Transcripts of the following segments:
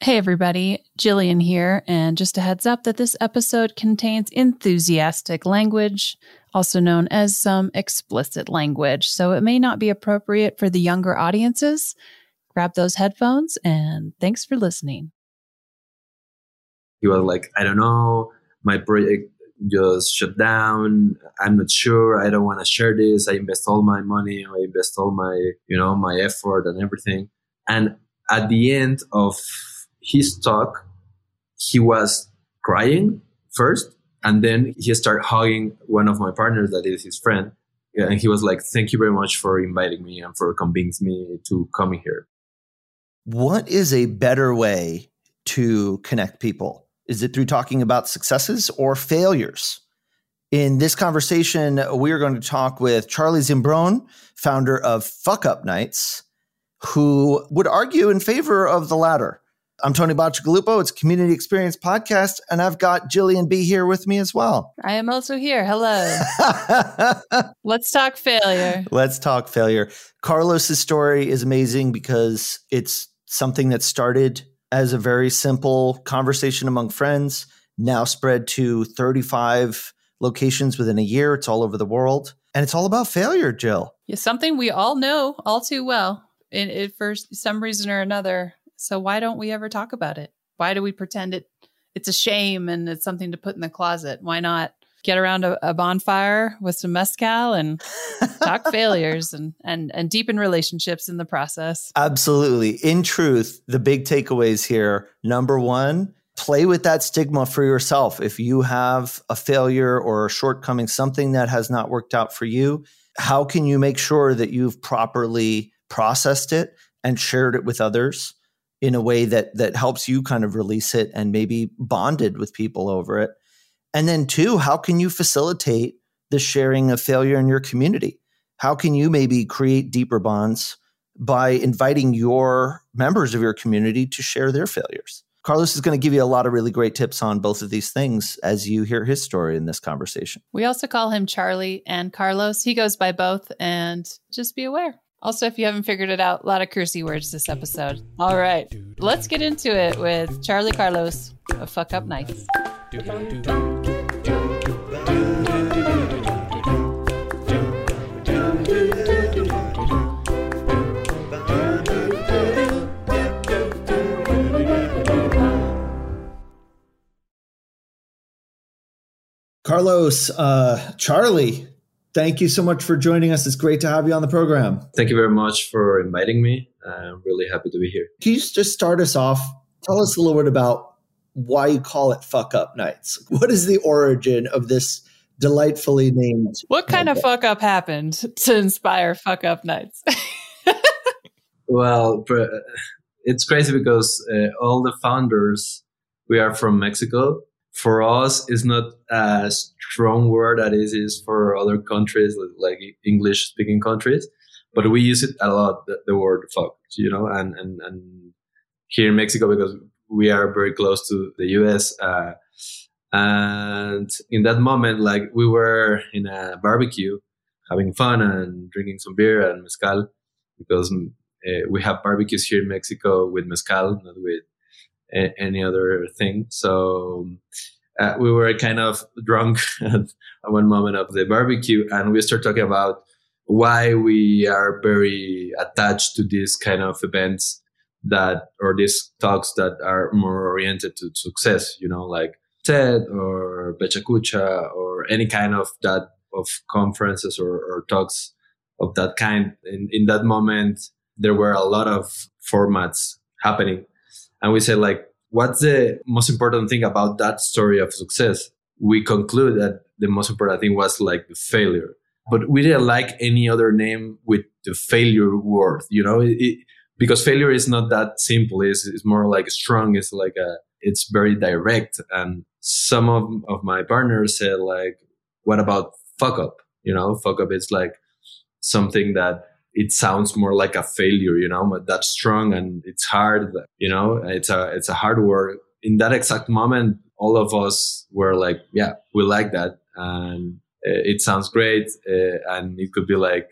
Hey, everybody, Jillian here. And just a heads up that this episode contains enthusiastic language, also known as some explicit language. So it may not be appropriate for the younger audiences. Grab those headphones and thanks for listening. He was like, I don't know, my project just shut down. I'm not sure. I don't want to share this. I invest all my money. I invest all my, you know, my effort and everything. And at the end of his talk, he was crying first, and then he started hugging one of my partners that is his friend. And he was like, Thank you very much for inviting me and for convincing me to come here. What is a better way to connect people? Is it through talking about successes or failures? In this conversation, we are going to talk with Charlie Zimbrón, founder of Fuck Up Nights, who would argue in favor of the latter. I'm Tony Bacigalupo. It's Community Experience Podcast, and I've got Jillian B here with me as well. I am also here. Hello. Let's talk failure. Let's talk failure. Carlos's story is amazing because it's something that started as a very simple conversation among friends, now spread to 35 locations within a year. It's all over the world. And it's all about failure, Jill. Yeah, something we all know all too well. And it, for some reason or another, so why don't we ever talk about it? Why do we pretend it it's a shame and it's something to put in the closet? Why not get around a, a bonfire with some mezcal and talk failures and and and deepen relationships in the process? Absolutely. In truth, the big takeaways here, number 1, play with that stigma for yourself. If you have a failure or a shortcoming, something that has not worked out for you, how can you make sure that you've properly processed it and shared it with others? In a way that that helps you kind of release it and maybe bonded with people over it. And then two, how can you facilitate the sharing of failure in your community? How can you maybe create deeper bonds by inviting your members of your community to share their failures? Carlos is going to give you a lot of really great tips on both of these things as you hear his story in this conversation. We also call him Charlie and Carlos. He goes by both, and just be aware. Also, if you haven't figured it out, a lot of cursey words this episode. All right, let's get into it with Charlie Carlos of Fuck Up Nights. Carlos, uh, Charlie, thank you so much for joining us. It's great to have you on the program. Thank you very much for inviting me. I'm really happy to be here. Can you just start us off? Tell us a little bit about why you call it Fuck Up Nights. What is the origin of this delightfully named? What kind of fuck up happened to inspire Fuck Up Nights? well, it's crazy because uh, all the founders we are from Mexico for us it's not a strong word that is is for other countries like english speaking countries but we use it a lot the, the, word fuck you know and, and and here in mexico because we are very close to the us uh, and in that moment like we were in a barbecue having fun and drinking some beer and mezcal because uh, we have barbecues here in mexico with mezcal not with any other thing. So uh, we were kind of drunk at one moment of the barbecue, and we start talking about why we are very attached to these kind of events that or these talks that are more oriented to success. You know, like TED or Pechakucha or any kind of that of conferences or, or talks of that kind. In in that moment, there were a lot of formats happening, and we said like what's the most important thing about that story of success? We conclude that the most important thing was like the failure, but we didn't like any other name with the failure word, you know, it, it, because failure is not that simple. It's, it's more like strong. It's like a, it's very direct. And some of, of my partners said like, what about fuck up? You know, fuck up is like something that it sounds more like a failure, you know, but that's strong and it's hard, you know, it's a, it's a hard work. In that exact moment, all of us were like, yeah, we like that. And uh, it sounds great. Uh, and it could be like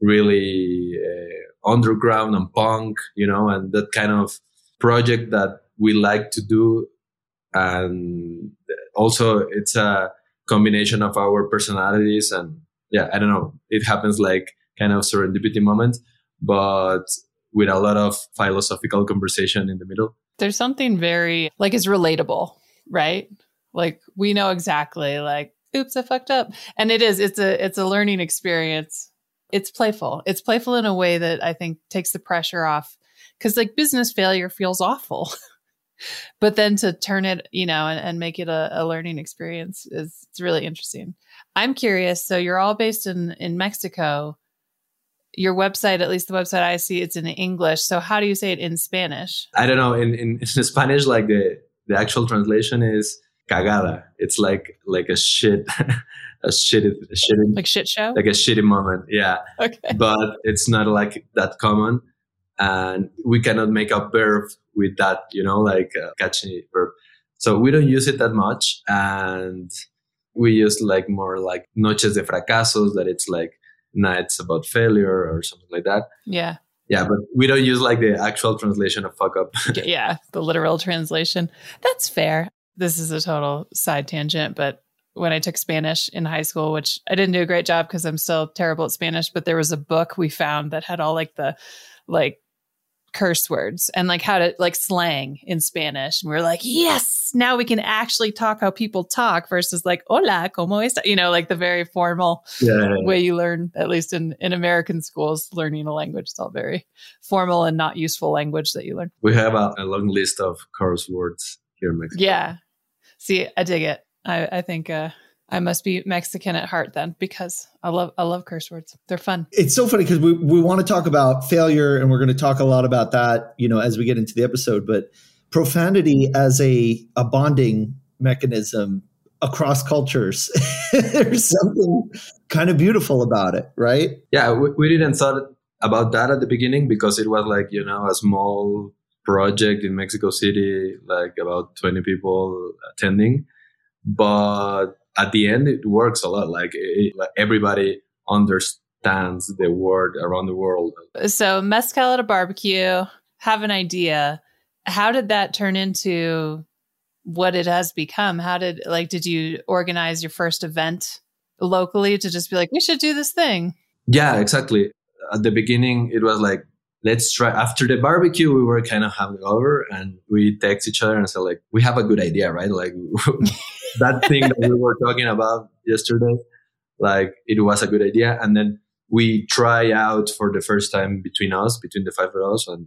really uh, underground and punk, you know, and that kind of project that we like to do. And also it's a combination of our personalities and yeah, I don't know. It happens like kind of serendipity moment, but with a lot of philosophical conversation in the middle. There's something very like is relatable, right? Like we know exactly like oops, I fucked up. And it is it's a it's a learning experience. It's playful. It's playful in a way that I think takes the pressure off cuz like business failure feels awful. but then to turn it, you know, and, and make it a, a learning experience is it's really interesting. I'm curious. So you're all based in in Mexico your website, at least the website I see, it's in English. So how do you say it in Spanish? I don't know. In in, in Spanish, like the the actual translation is cagada. It's like like a shit, a shit, a shit, like shit show, like a shitty moment. Yeah. Okay. But it's not like that common, and we cannot make a verb with that. You know, like a catchy verb. So we don't use it that much, and we use like more like noches de fracasos. That it's like nights about failure or something like that. Yeah. Yeah, but we don't use like the actual translation of fuck up. yeah, the literal translation. That's fair. This is a total side tangent, but when I took Spanish in high school, which I didn't do a great job because I'm still terrible at Spanish, but there was a book we found that had all like the like curse words and like how to like slang in Spanish. And we are like, yes, now we can actually talk how people talk versus like, hola, como está? You know, like the very formal yeah, way you learn, at least in, in American schools, learning a language. It's all very formal and not useful language that you learn. We have a, a long list of curse words here in Mexico. Yeah. See, I dig it. I, I think, uh, I must be Mexican at heart then because I love I love curse words. They're fun. It's so funny because we, we want to talk about failure and we're going to talk a lot about that, you know, as we get into the episode. But profanity as a, a bonding mechanism across cultures. There's something kind of beautiful about it, right? Yeah, we, we didn't thought about that at the beginning because it was like, you know, a small project in Mexico City, like about 20 people attending. But at the end, it works a lot. Like, it, like everybody understands the word around the world. So mezcal at a barbecue, have an idea. How did that turn into what it has become? How did like did you organize your first event locally to just be like, we should do this thing? Yeah, exactly. At the beginning, it was like, let's try. After the barbecue, we were kind of having over, and we text each other and said like, we have a good idea, right? Like that thing that we were talking about yesterday, like it was a good idea. And then we try out for the first time between us, between the five of us, and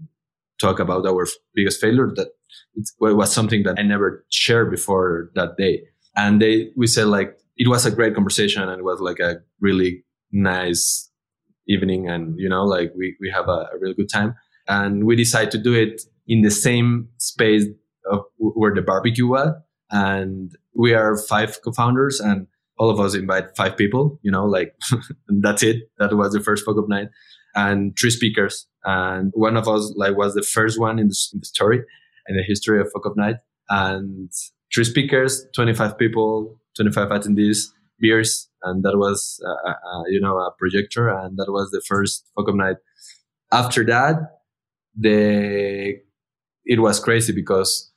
talk about our biggest failure. That it was something that I never shared before that day. And they, we said like, it was a great conversation and it was like a really nice evening. And, you know, like we, we have a, a really good time and we decided to do it in the same space of where the barbecue was. And we are five co-founders and all of us invite five people, you know, like that's it. That was the first fuck up night and three speakers. And one of us like was the first one in the, in the story in the history of fuck up night and three speakers, 25 people, 25 attendees, beers. And that was, uh, uh, you know, a projector. And that was the first fuck night. After that, the, it was crazy because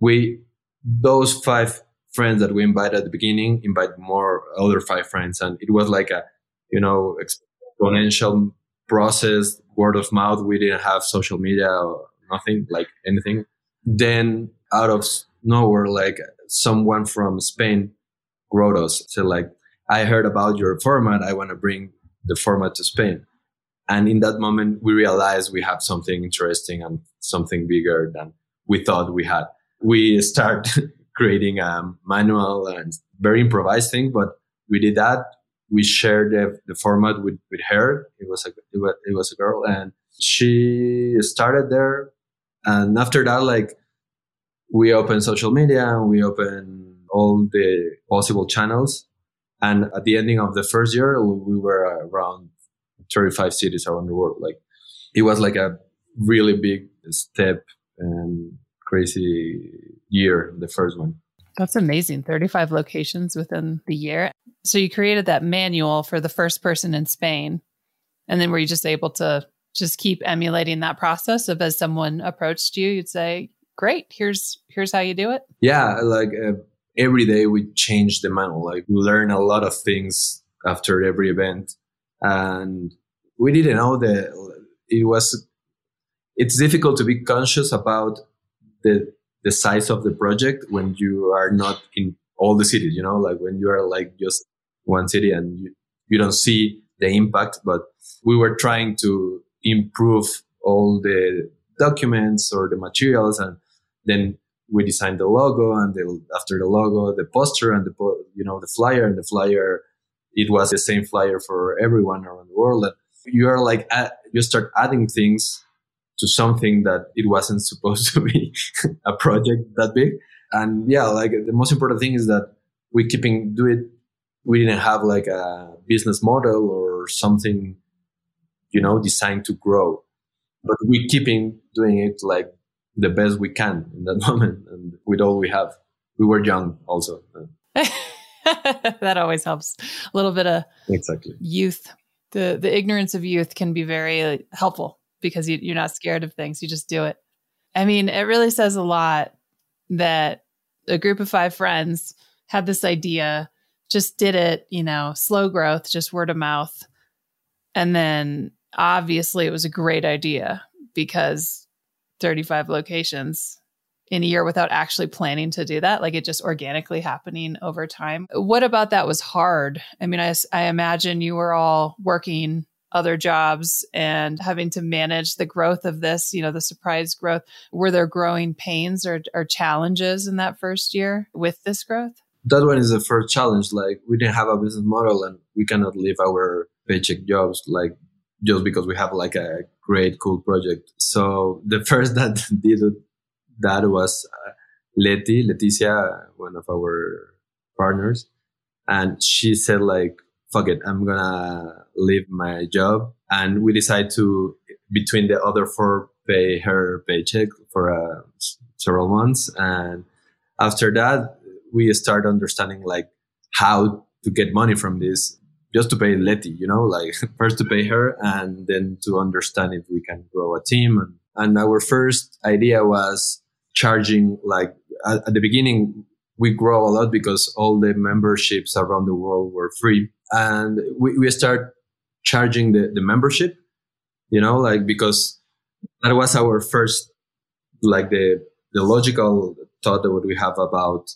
we, those five friends that we invited at the beginning invite more other five friends and it was like a you know exponential process word of mouth we didn't have social media or nothing like anything then out of nowhere like someone from spain us said like i heard about your format i want to bring the format to spain and in that moment we realized we have something interesting and something bigger than we thought we had we start creating a manual and very improvised thing, but we did that. We shared the, the format with, with her. It was a, it was, it was a girl and she started there. And after that, like we open social media, we open all the possible channels. And at the ending of the first year, we were around 35 cities around the world. Like it was like a really big step and crazy year, the first one. That's amazing. 35 locations within the year. So you created that manual for the first person in Spain. And then were you just able to just keep emulating that process of as someone approached you, you'd say, great, here's, here's how you do it. Yeah. Like uh, every day we change the manual. Like we learn a lot of things after every event and we didn't know that it was, it's difficult to be conscious about the the size of the project when you are not in all the cities, you know, like when you are like just one city and you, you don't see the impact, but we were trying to improve all the documents or the materials and then we designed the logo and the, after the logo, the poster and the, you know, the flyer and the flyer, it was the same flyer for everyone around the world. And you are like, you start adding things to something that it wasn't supposed to be a project that big. And yeah, like the most important thing is that we keeping do it. We didn't have like a business model or something, you know, designed to grow, but we keeping doing it like the best we can in that moment and with all we have. We were young also. that always helps. A little bit of exactly youth. The the ignorance of youth can be very helpful because you, you're not scared of things. You just do it. I mean, it really says a lot that a group of five friends had this idea, just did it, you know, slow growth, just word of mouth. And then obviously it was a great idea because 35 locations in a year without actually planning to do that, like it just organically happening over time. What about that was hard? I mean, I, I imagine you were all working other jobs and having to manage the growth of this, you know, the surprise growth. Were there growing pains or, or challenges in that first year with this growth? That one is the first challenge. Like we didn't have a business model and we cannot leave our paycheck jobs like just because we have like a great, cool project. So the first that did that was uh, Leti, Leticia, one of our partners. And she said like, fuck it, I'm gonna leave my job. And we decided to, between the other four, pay her paycheck for uh, several months. And after that, we start understanding like how to get money from this just to pay Letty, you know, like first to pay her and then to understand if we can grow a team. And, and our first idea was charging like at, at the beginning, we grow a lot because all the memberships around the world were free and we, we start charging the, the membership, you know, like because that was our first, like the, the logical thought that we have about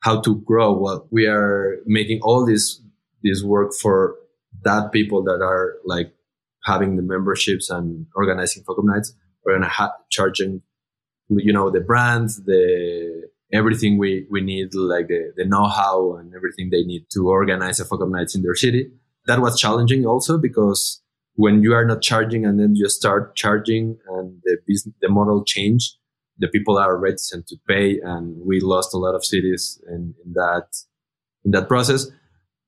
how to grow. Well, we are making all this, this work for that people that are like having the memberships and organizing Fuck Up Nights. We're going to ha- charging, you know, the brands, the, everything we, we need, like the, the know-how and everything they need to organize a Fuck Up Nights in their city. That was challenging also because when you are not charging and then you start charging and the business, the model change, the people are reticent to pay. And we lost a lot of cities in, in that, in that process.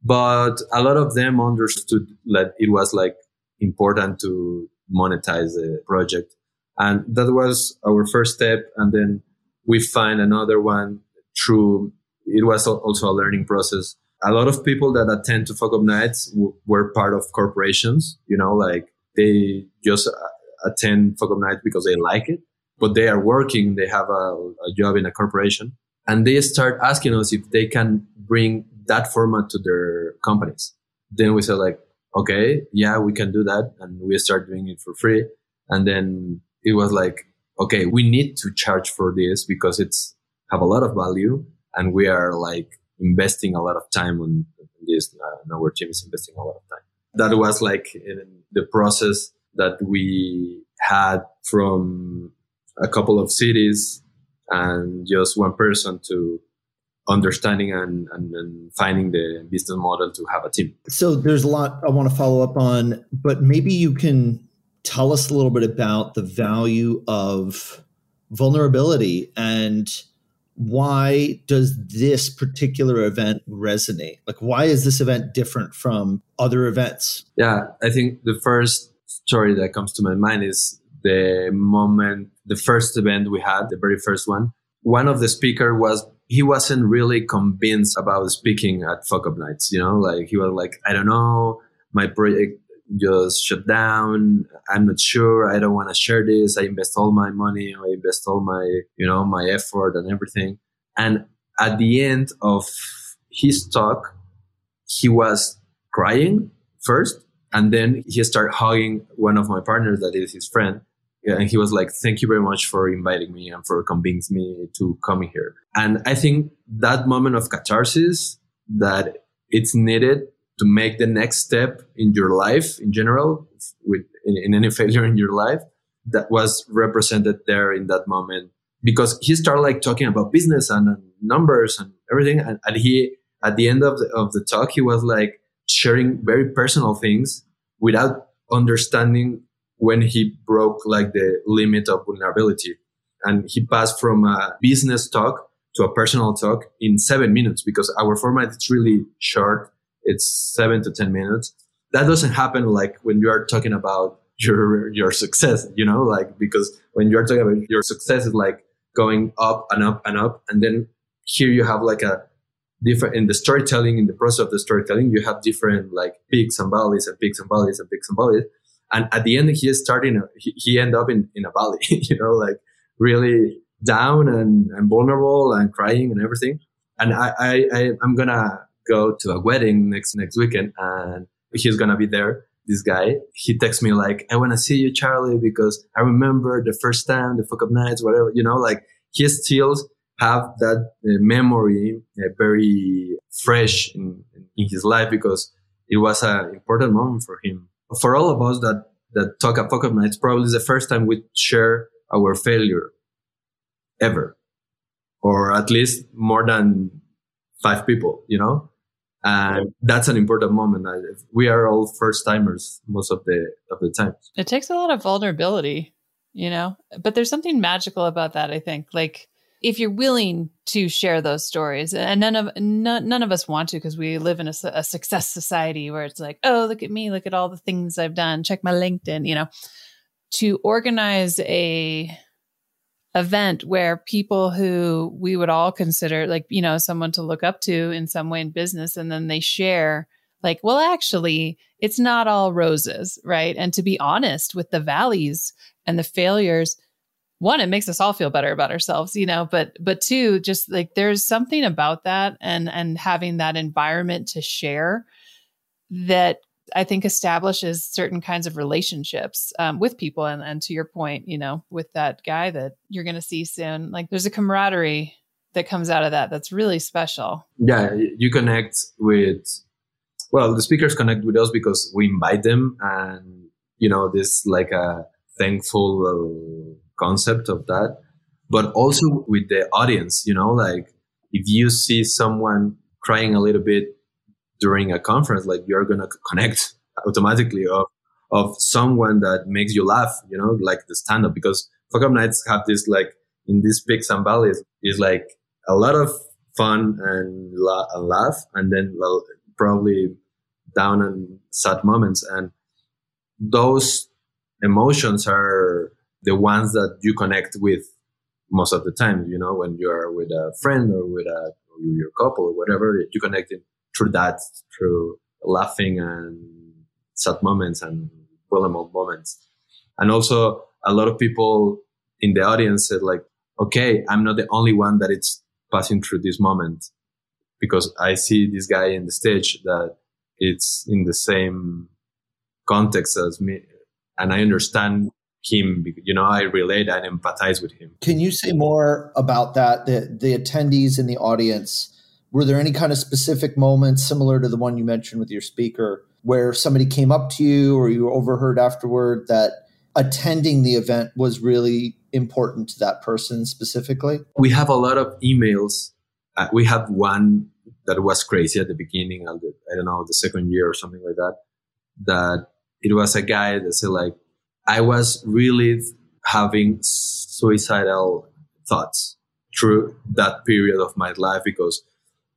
But a lot of them understood that it was like important to monetize the project. And that was our first step. And then we find another one through it was also a learning process a lot of people that attend to fuck up nights w- were part of corporations you know like they just uh, attend fuck up nights because they like it but they are working they have a, a job in a corporation and they start asking us if they can bring that format to their companies then we said like okay yeah we can do that and we start doing it for free and then it was like okay, we need to charge for this because it's have a lot of value and we are like investing a lot of time on this. Uh, and our team is investing a lot of time. That was like the process that we had from a couple of cities and just one person to understanding and, and, and, finding the business model to have a team. So there's a lot I want to follow up on, but maybe you can tell us a little bit about the value of vulnerability and why does this particular event resonate? Like, why is this event different from other events? Yeah, I think the first story that comes to my mind is the moment, the first event we had, the very first one. One of the speaker was he wasn't really convinced about speaking at Fuck Up Nights. You know, like he was like, I don't know, my project just shut down. I'm not sure. I don't want to share this. I invest all my money. I invest all my, you know, my effort and everything. And at the end of his talk, he was crying first. And then he started hugging one of my partners that is his friend. And he was like, thank you very much for inviting me and for convincing me to come here. And I think that moment of catharsis that it's needed to make the next step in your life in general with in, in, any failure in your life that was represented there in that moment because he started like talking about business and, and numbers and everything and, and, he at the end of the, of the talk he was like sharing very personal things without understanding when he broke like the limit of vulnerability and he passed from a business talk to a personal talk in seven minutes because our format is really short it's seven to 10 minutes. That doesn't happen like when you are talking about your, your success, you know, like, because when you're talking about your success is like going up and up and up. And then here you have like a different in the storytelling, in the process of the storytelling, you have different like peaks and valleys and peaks and valleys and peaks and valleys. And at the end, he is starting, he, he end up in, in a valley, you know, like really down and, and vulnerable and crying and everything. And I, I, I I'm gonna go to a wedding next next weekend and he's gonna be there this guy he texts me like i want to see you charlie because i remember the first time the fuck up nights whatever you know like he still have that uh, memory uh, very fresh in, in his life because it was an important moment for him for all of us that that talk at fuck up nights probably the first time we share our failure ever or at least more than five people you know and that's an important moment. We are all first timers most of the of the time. It takes a lot of vulnerability, you know, but there's something magical about that. I think, like if you're willing to share those stories, and none of none, none of us want to because we live in a, a success society where it's like, oh, look at me, look at all the things I've done, check my LinkedIn, you know. To organize a event where people who we would all consider like, you know, someone to look up to in some way in business, and then they share, like, well, actually, it's not all roses, right? And to be honest with the valleys and the failures, one, it makes us all feel better about ourselves, you know, but, but two, just like there's something about that and, and having that environment to share that I think establishes certain kinds of relationships um, with people. And, and to your point, you know, with that guy that you're going to see soon, like there's a camaraderie that comes out of that that's really special. Yeah, you connect with, well, the speakers connect with us because we invite them, and you know, this like a thankful concept of that, but also with the audience. You know, like if you see someone crying a little bit during a conference, like you're gonna connect automatically of of someone that makes you laugh, you know, like the stand up because fuck up nights have this like in these peaks and valleys is like a lot of fun and, la- and laugh and then probably down and sad moments and those emotions are the ones that you connect with most of the time you know when you are with a friend or with a or your couple or whatever you connect it through that, through laughing and sad moments and vulnerable moments. And also a lot of people in the audience said like, okay, I'm not the only one that it's passing through this moment because I see this guy in the stage that it's in the same context as me and I understand him you know i relate and empathize with him can you say more about that the the attendees in the audience were there any kind of specific moments similar to the one you mentioned with your speaker where somebody came up to you or you overheard afterward that attending the event was really important to that person specifically? We have a lot of emails. Uh, we have one that was crazy at the beginning of the, I don't know, the second year or something like that, that it was a guy that said like, I was really having suicidal thoughts through that period of my life because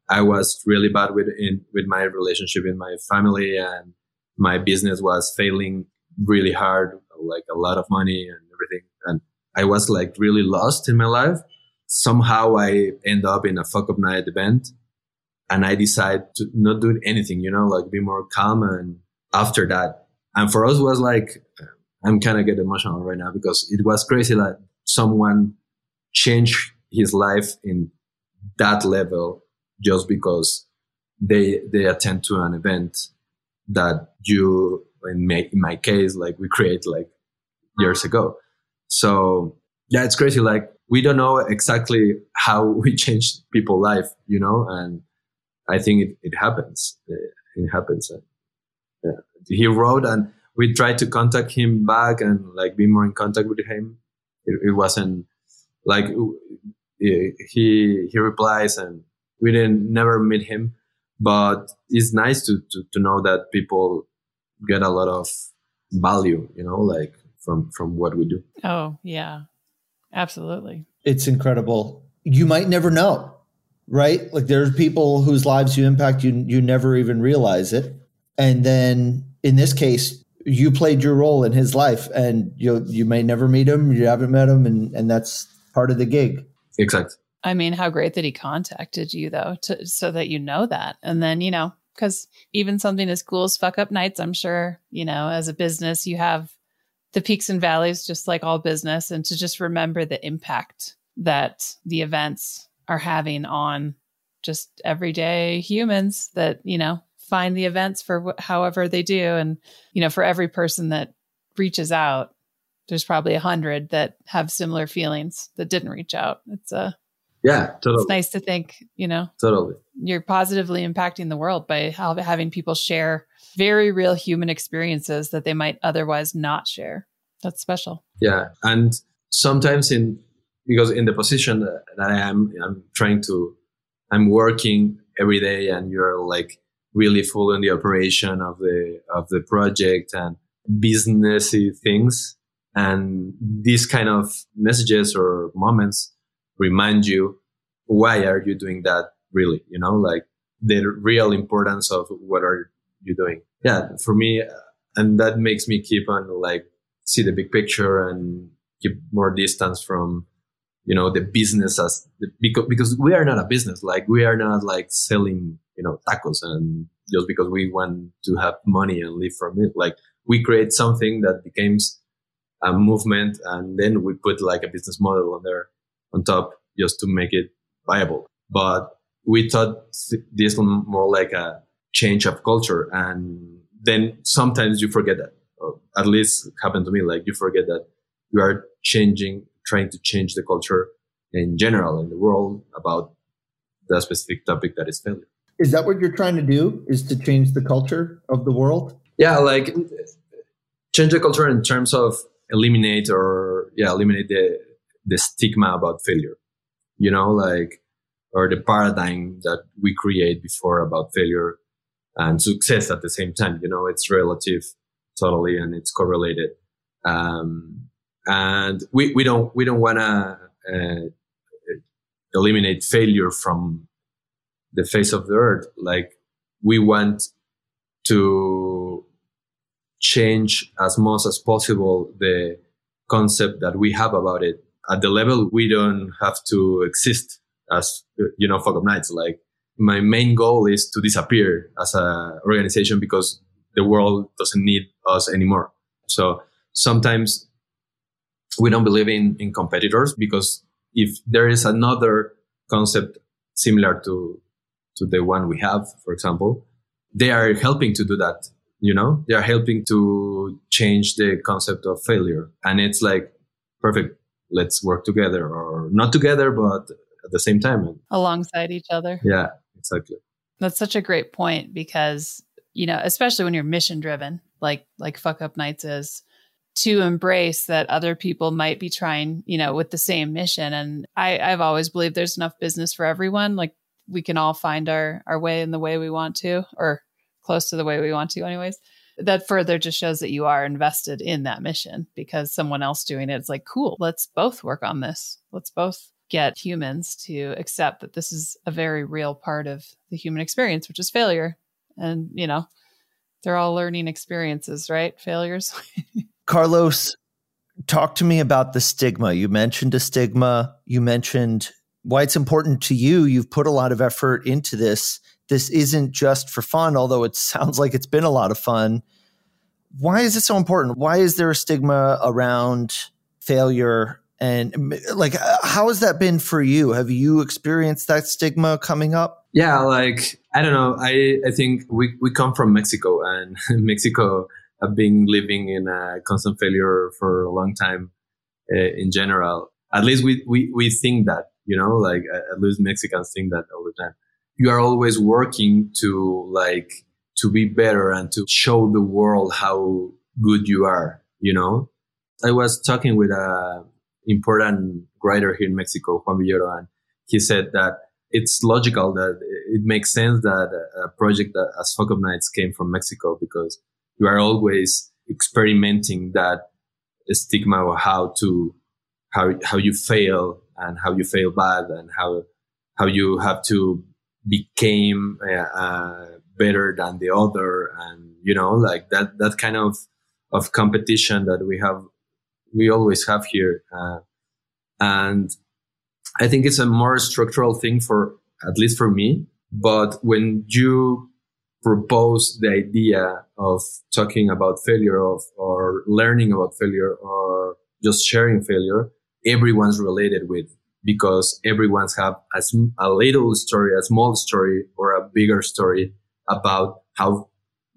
I was really bad with in with my relationship in my family and my business was failing really hard, like a lot of money and everything. And I was like really lost in my life. Somehow I end up in a fuck up night event and I decide to not do anything, you know, like be more calm. And after that, and for us was like, I'm kind of get emotional right now because it was crazy that someone changed his life in that level just because they they attend to an event that you in my, in my case like we create like years ago. So yeah it's crazy like we don't know exactly how we change people's life you know and i think it, it happens. It happens. Yeah. he wrote and we tried to contact him back and like be more in contact with him. It, it wasn't like he he replies and we didn't never meet him. But it's nice to, to to know that people get a lot of value you know like from from what we do. Oh yeah. Absolutely. It's incredible. You might never know right? Like there's people whose lives you impact you you never even realize it. And then in this case you played your role in his life and you you may never meet him you haven't met him and and that's part of the gig exactly I mean, how great that he contacted you though, to so that you know that. And then, you know, because even something as cool as fuck up nights, I'm sure, you know, as a business, you have the peaks and valleys, just like all business, and to just remember the impact that the events are having on just everyday humans that, you know, find the events for wh- however they do. And, you know, for every person that reaches out, there's probably a hundred that have similar feelings that didn't reach out. It's a, yeah, totally. It's nice to think, you know, totally. You're positively impacting the world by having people share very real human experiences that they might otherwise not share. That's special. Yeah, and sometimes in because in the position that I am, I'm trying to, I'm working every day, and you're like really full in the operation of the of the project and businessy things, and these kind of messages or moments remind you why are you doing that really? You know like the real importance of what are you doing? Yeah for me and that makes me keep on like see the big picture and keep more distance from you know the business as the, because because we are not a business. Like we are not like selling you know tacos and just because we want to have money and live from it like we create something that becomes a movement and then we put like a business model on there on top just to make it viable. But we thought this was more like a change of culture. And then sometimes you forget that, or at least happened to me. Like you forget that you are changing, trying to change the culture in general in the world about the specific topic that is failure. Is that what you're trying to do? Is to change the culture of the world? Yeah, like change the culture in terms of eliminate or yeah, eliminate the the stigma about failure you know, like, or the paradigm that we create before about failure and success at the same time. You know, it's relative totally and it's correlated. Um, and we, we don't, we don't want to uh, eliminate failure from the face of the earth. Like we want to change as much as possible the concept that we have about it at the level we don't have to exist as you know fuck up nights like my main goal is to disappear as a organization because the world doesn't need us anymore so sometimes we don't believe in in competitors because if there is another concept similar to to the one we have for example they are helping to do that you know they are helping to change the concept of failure and it's like perfect let's work together or not together, but at the same time. Alongside each other. Yeah, exactly. That's such a great point because, you know, especially when you're mission driven, like like fuck up nights is, to embrace that other people might be trying, you know, with the same mission. And I, I've always believed there's enough business for everyone. Like we can all find our our way in the way we want to, or close to the way we want to, anyways that further just shows that you are invested in that mission because someone else doing it, it's like, cool, let's both work on this. Let's both get humans to accept that this is a very real part of the human experience, which is failure. And, you know, they're all learning experiences, right? Failures. Carlos, talk to me about the stigma. You mentioned a stigma. You mentioned why it's important to you. You've put a lot of effort into this. This isn't just for fun, although it sounds like it's been a lot of fun. Why is it so important? Why is there a stigma around failure? And like, how has that been for you? Have you experienced that stigma coming up? Yeah, like I don't know. I I think we we come from Mexico, and Mexico have been living in a constant failure for a long time. Uh, in general, at least we we we think that you know, like at least Mexicans think that all the time. You are always working to like to be better and to show the world how good you are. You know, I was talking with a important writer here in Mexico, Juan Villoro, and he said that it's logical that it makes sense that a project that, as Fuck Up Nights came from Mexico because you are always experimenting that stigma of how to how how you fail and how you fail bad and how how you have to become uh, uh, better than the other and you know like that that kind of of competition that we have we always have here uh, and I think it's a more structural thing for, at least for me. But when you propose the idea of talking about failure of, or learning about failure or just sharing failure, everyone's related with because everyone's have a, a little story, a small story or a bigger story about how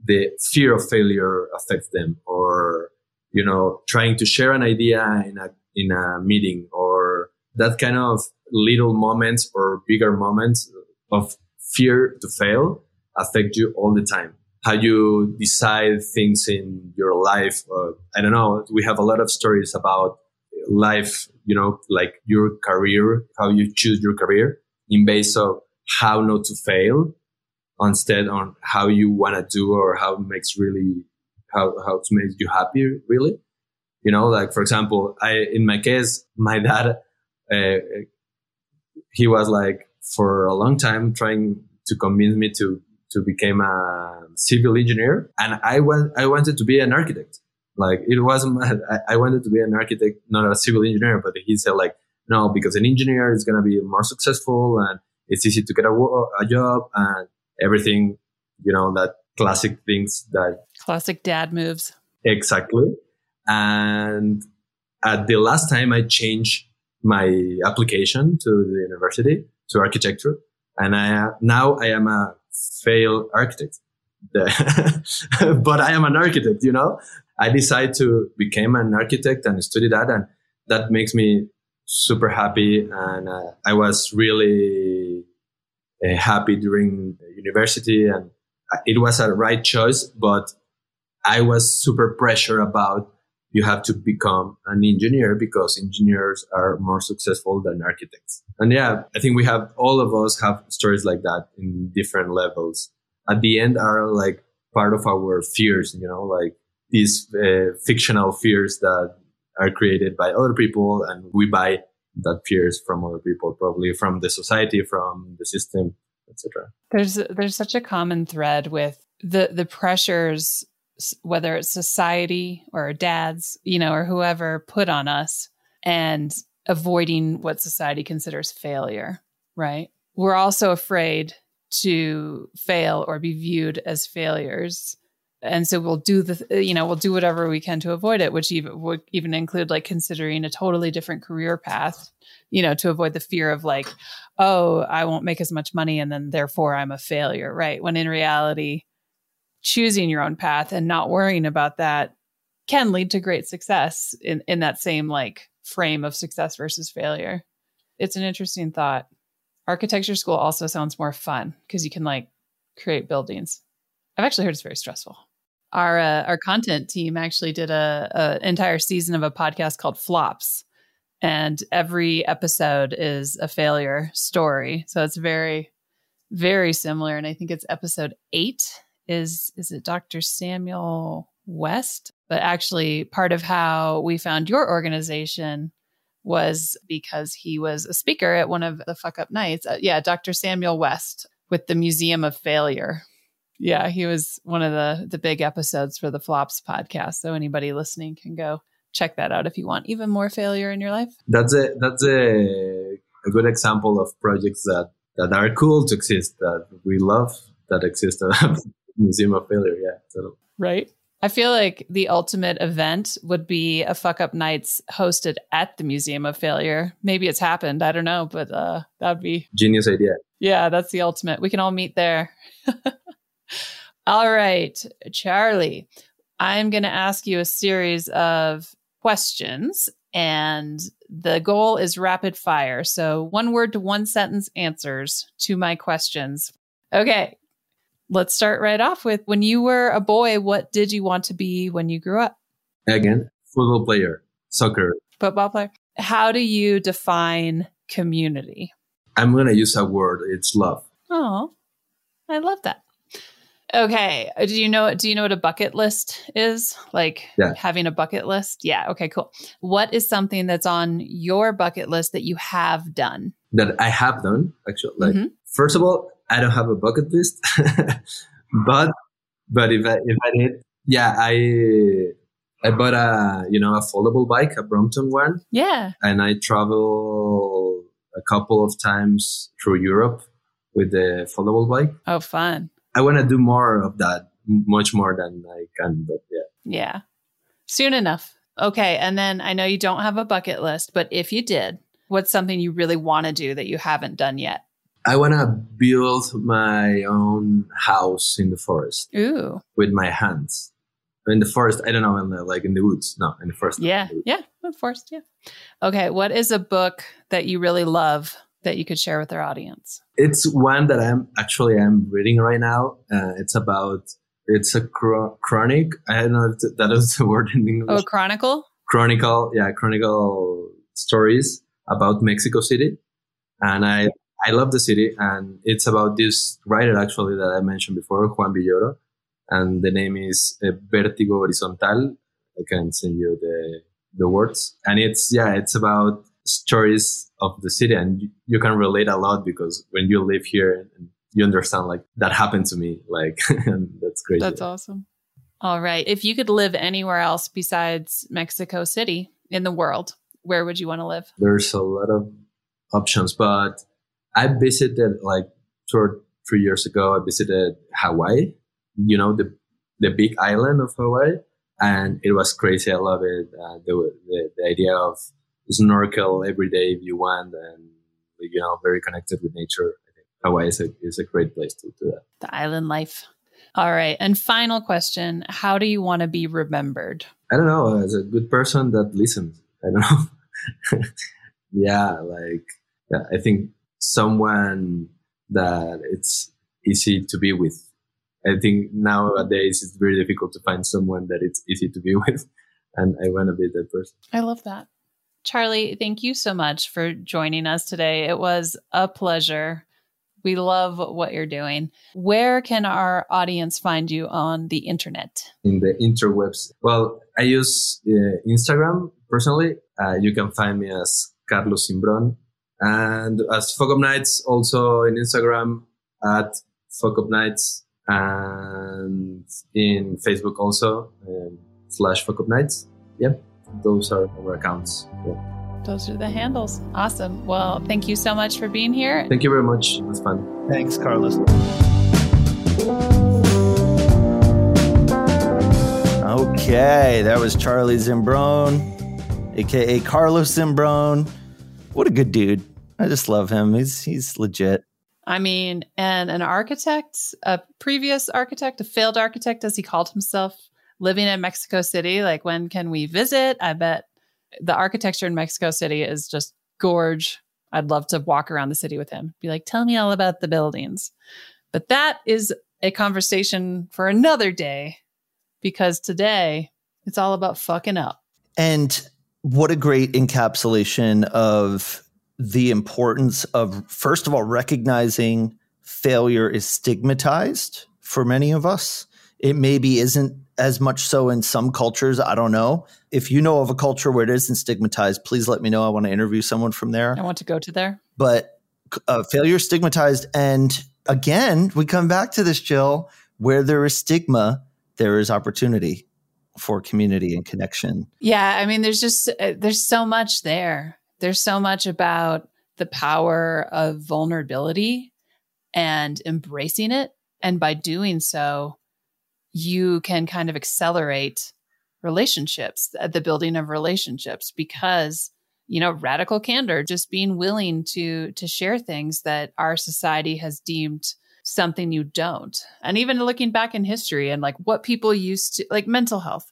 the fear of failure affects them or, you know, trying to share an idea in a, in a meeting or that kind of little moments or bigger moments of fear to fail affect you all the time. How you decide things in your life. Uh, I don't know. We have a lot of stories about life, you know, like your career, how you choose your career in base of how not to fail instead on how you want to do or how makes really, how, how to make you happy, really. You know, like for example, I, in my case, my dad uh, he was like for a long time trying to convince me to to become a civil engineer, and I went I wanted to be an architect. Like it wasn't I, I wanted to be an architect, not a civil engineer. But he said like no, because an engineer is gonna be more successful and it's easy to get a, a job and everything. You know that classic things that classic dad moves. Exactly. And at the last time I changed my application to the university to architecture, and I now I am a failed architect. but I am an architect, you know. I decided to become an architect and study that, and that makes me super happy. And uh, I was really uh, happy during university, and it was a right choice. But I was super pressure about you have to become an engineer because engineers are more successful than architects. And yeah, I think we have all of us have stories like that in different levels. At the end are like part of our fears, you know, like these uh, fictional fears that are created by other people and we buy that fears from other people, probably from the society, from the system, etc. There's there's such a common thread with the the pressures whether it's society or dads, you know, or whoever put on us and avoiding what society considers failure, right? We're also afraid to fail or be viewed as failures. And so we'll do the, you know, we'll do whatever we can to avoid it, which even would even include like considering a totally different career path, you know, to avoid the fear of like, oh, I won't make as much money and then therefore I'm a failure, right? When in reality, choosing your own path and not worrying about that can lead to great success in, in that same like frame of success versus failure. It's an interesting thought. Architecture school also sounds more fun because you can like create buildings. I've actually heard it's very stressful. Our uh, our content team actually did a, a entire season of a podcast called Flops, and every episode is a failure story. So it's very very similar. And I think it's episode eight is is it Dr. Samuel West? But actually, part of how we found your organization was because he was a speaker at one of the fuck up nights. Uh, yeah, Dr. Samuel West with the Museum of Failure. Yeah, he was one of the the big episodes for the Flops podcast. So anybody listening can go check that out if you want even more failure in your life. That's a that's a, a good example of projects that that are cool to exist that we love that exist at Museum of Failure. Yeah, totally. Right. I feel like the ultimate event would be a fuck up nights hosted at the Museum of Failure. Maybe it's happened. I don't know, but uh, that'd be genius idea. Yeah, that's the ultimate. We can all meet there. all right, Charlie, I'm going to ask you a series of questions, and the goal is rapid fire. So, one word to one sentence answers to my questions. Okay, let's start right off with when you were a boy, what did you want to be when you grew up? Again, football player, soccer. Football player. How do you define community? I'm going to use a word. It's love. Oh, I love that. Okay. Uh, do you know do you know what a bucket list is? Like yeah. having a bucket list? Yeah. Okay, cool. What is something that's on your bucket list that you have done? That I have done, actually. Like mm-hmm. first of all, I don't have a bucket list. but but if I if I did, yeah, I I bought a you know a foldable bike, a Brompton one. Yeah. And I travel a couple of times through Europe with the foldable bike. Oh, fun! I want to do more of that, much more than I can. But yeah, yeah, soon enough. Okay, and then I know you don't have a bucket list, but if you did, what's something you really want to do that you haven't done yet? I want to build my own house in the forest. Ooh. With my hands. In the forest, I don't know, in the, like in the woods. No, in the forest. Yeah, the yeah, in the forest, yeah. Okay, what is a book that you really love that you could share with our audience? It's one that I'm actually I'm reading right now. Uh, it's about it's a chro- chronic. I don't know if that is the word in English. Oh, chronicle. Chronicle, yeah, chronicle stories about Mexico City, and I I love the city, and it's about this writer actually that I mentioned before, Juan Villoro, and the name is uh, Vertigo Horizontal. I can send you the the words, and it's yeah, it's about stories of the city, and you, you can relate a lot because when you live here, you understand like that happened to me, like and that's great. That's awesome. All right, if you could live anywhere else besides Mexico City in the world, where would you want to live? There's a lot of options, but I visited like two or three years ago. I visited Hawaii. You know the the big island of Hawaii, and it was crazy. I love it. Uh, the, the, the idea of snorkel every day if you want, and you know, very connected with nature. I think Hawaii is a is a great place to do that. The island life. All right. And final question: How do you want to be remembered? I don't know. As a good person that listens. I don't know. yeah, like yeah, I think someone that it's easy to be with. I think nowadays it's very difficult to find someone that it's easy to be with. And I want to be that person. I love that. Charlie, thank you so much for joining us today. It was a pleasure. We love what you're doing. Where can our audience find you on the internet? In the interwebs. Well, I use uh, Instagram personally. Uh, you can find me as Carlos Zimbrón. and as Fuck Up Nights also in Instagram at Fuck Up Nights and in Facebook also um, slash Fuck Up Nights. Yep, those are our accounts. Yeah. Those are the handles. Awesome. Well, thank you so much for being here. Thank you very much. It was fun. Thanks, Carlos. Okay, that was Charlie Zimbrón, aka Carlos Zimbrón. What a good dude. I just love him. He's he's legit. I mean, and an architect, a previous architect, a failed architect as he called himself, living in Mexico City. Like when can we visit? I bet the architecture in Mexico City is just gorge. I'd love to walk around the city with him. Be like, "Tell me all about the buildings." But that is a conversation for another day because today it's all about fucking up. And what a great encapsulation of the importance of, first of all, recognizing failure is stigmatized for many of us. It maybe isn't as much so in some cultures. I don't know. If you know of a culture where it isn't stigmatized, please let me know. I want to interview someone from there. I want to go to there. But uh, failure stigmatized. And again, we come back to this, Jill, where there is stigma, there is opportunity for community and connection. Yeah. I mean, there's just, uh, there's so much there. There's so much about the power of vulnerability and embracing it. And by doing so, you can kind of accelerate relationships, uh, the building of relationships, because you know radical candor just being willing to to share things that our society has deemed something you don't. And even looking back in history and like what people used to like mental health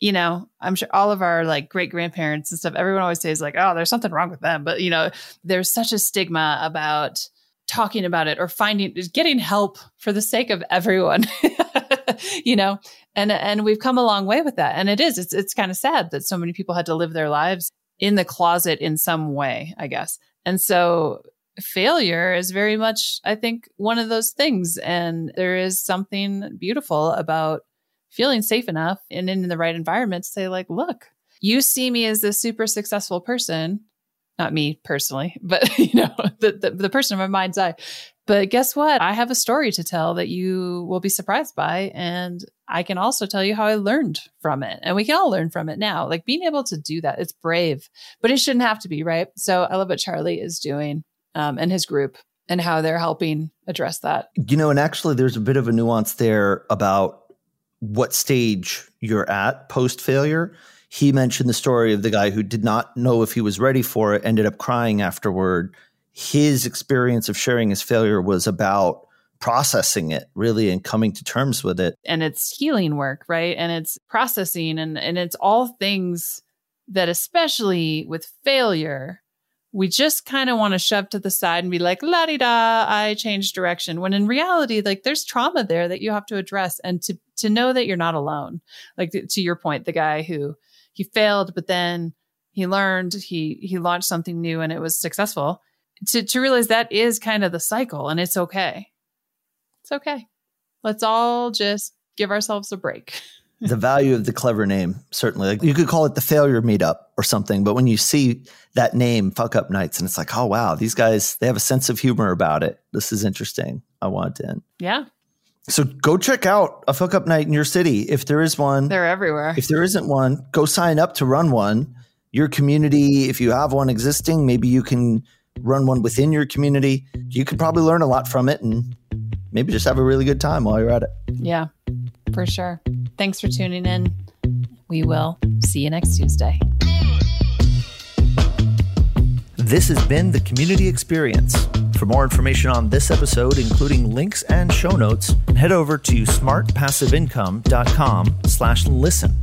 you know i'm sure all of our like great grandparents and stuff everyone always says like oh there's something wrong with them. But you know there's such a stigma about talking about it or finding getting help for the sake of everyone you know and and we've come a long way with that and it is it's it's kind of sad that so many people had to live their lives in the closet in some way i guess and so failure is very much i think one of those things and there is something beautiful about feeling safe enough and in the right environment to say like look you see me as this super successful person not me personally, but you know, the, the, the person in my mind's eye. But guess what? I have a story to tell that you will be surprised by. And I can also tell you how I learned from it. And we can all learn from it now. Like being able to do that, it's brave, but it shouldn't have to be, right? So I love what Charlie is doing um, and his group and how they're helping address that. You know, and actually, there's a bit of a nuance there about what stage you're at post failure he mentioned the story of the guy who did not know if he was ready for it, ended up crying afterward. His experience of sharing his failure was about processing it really and coming to terms with it. And it's healing work, right? And it's processing and, and it's all things that, especially with failure, we just kind of want to shove to the side and be like, la di da, I changed direction. When in reality, like there's trauma there that you have to address and to, to know that you're not alone. Like to your point, the guy who he failed, but then he learned, he he launched something new and it was successful. To to realize that is kind of the cycle and it's okay. It's okay. Let's all just give ourselves a break. the value of the clever name, certainly. Like you could call it the failure meetup or something, but when you see that name, fuck up nights, and it's like, oh wow, these guys they have a sense of humor about it. This is interesting. I want in. Yeah. So go check out a fuck up night in your city if there is one. They're everywhere. If there isn't one, go sign up to run one. Your community, if you have one existing, maybe you can run one within your community. You could probably learn a lot from it and maybe just have a really good time while you're at it. Yeah, for sure. Thanks for tuning in. We will see you next Tuesday. This has been the Community Experience. For more information on this episode, including links and show notes, head over to smartpassiveincome.com slash listen.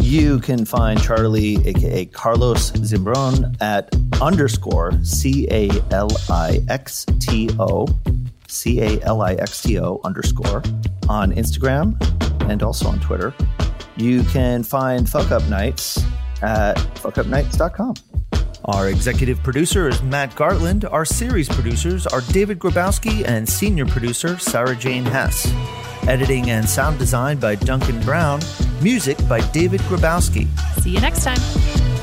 You can find Charlie, aka Carlos Zimbrón, at underscore C A L I X T O C A L I X T O underscore on Instagram and also on Twitter. You can find Fuck Up Nights at fuckupnights.com. Our executive producer is Matt Gartland. Our series producers are David Grabowski and senior producer Sarah Jane Hess. Editing and sound design by Duncan Brown. Music by David Grabowski. See you next time.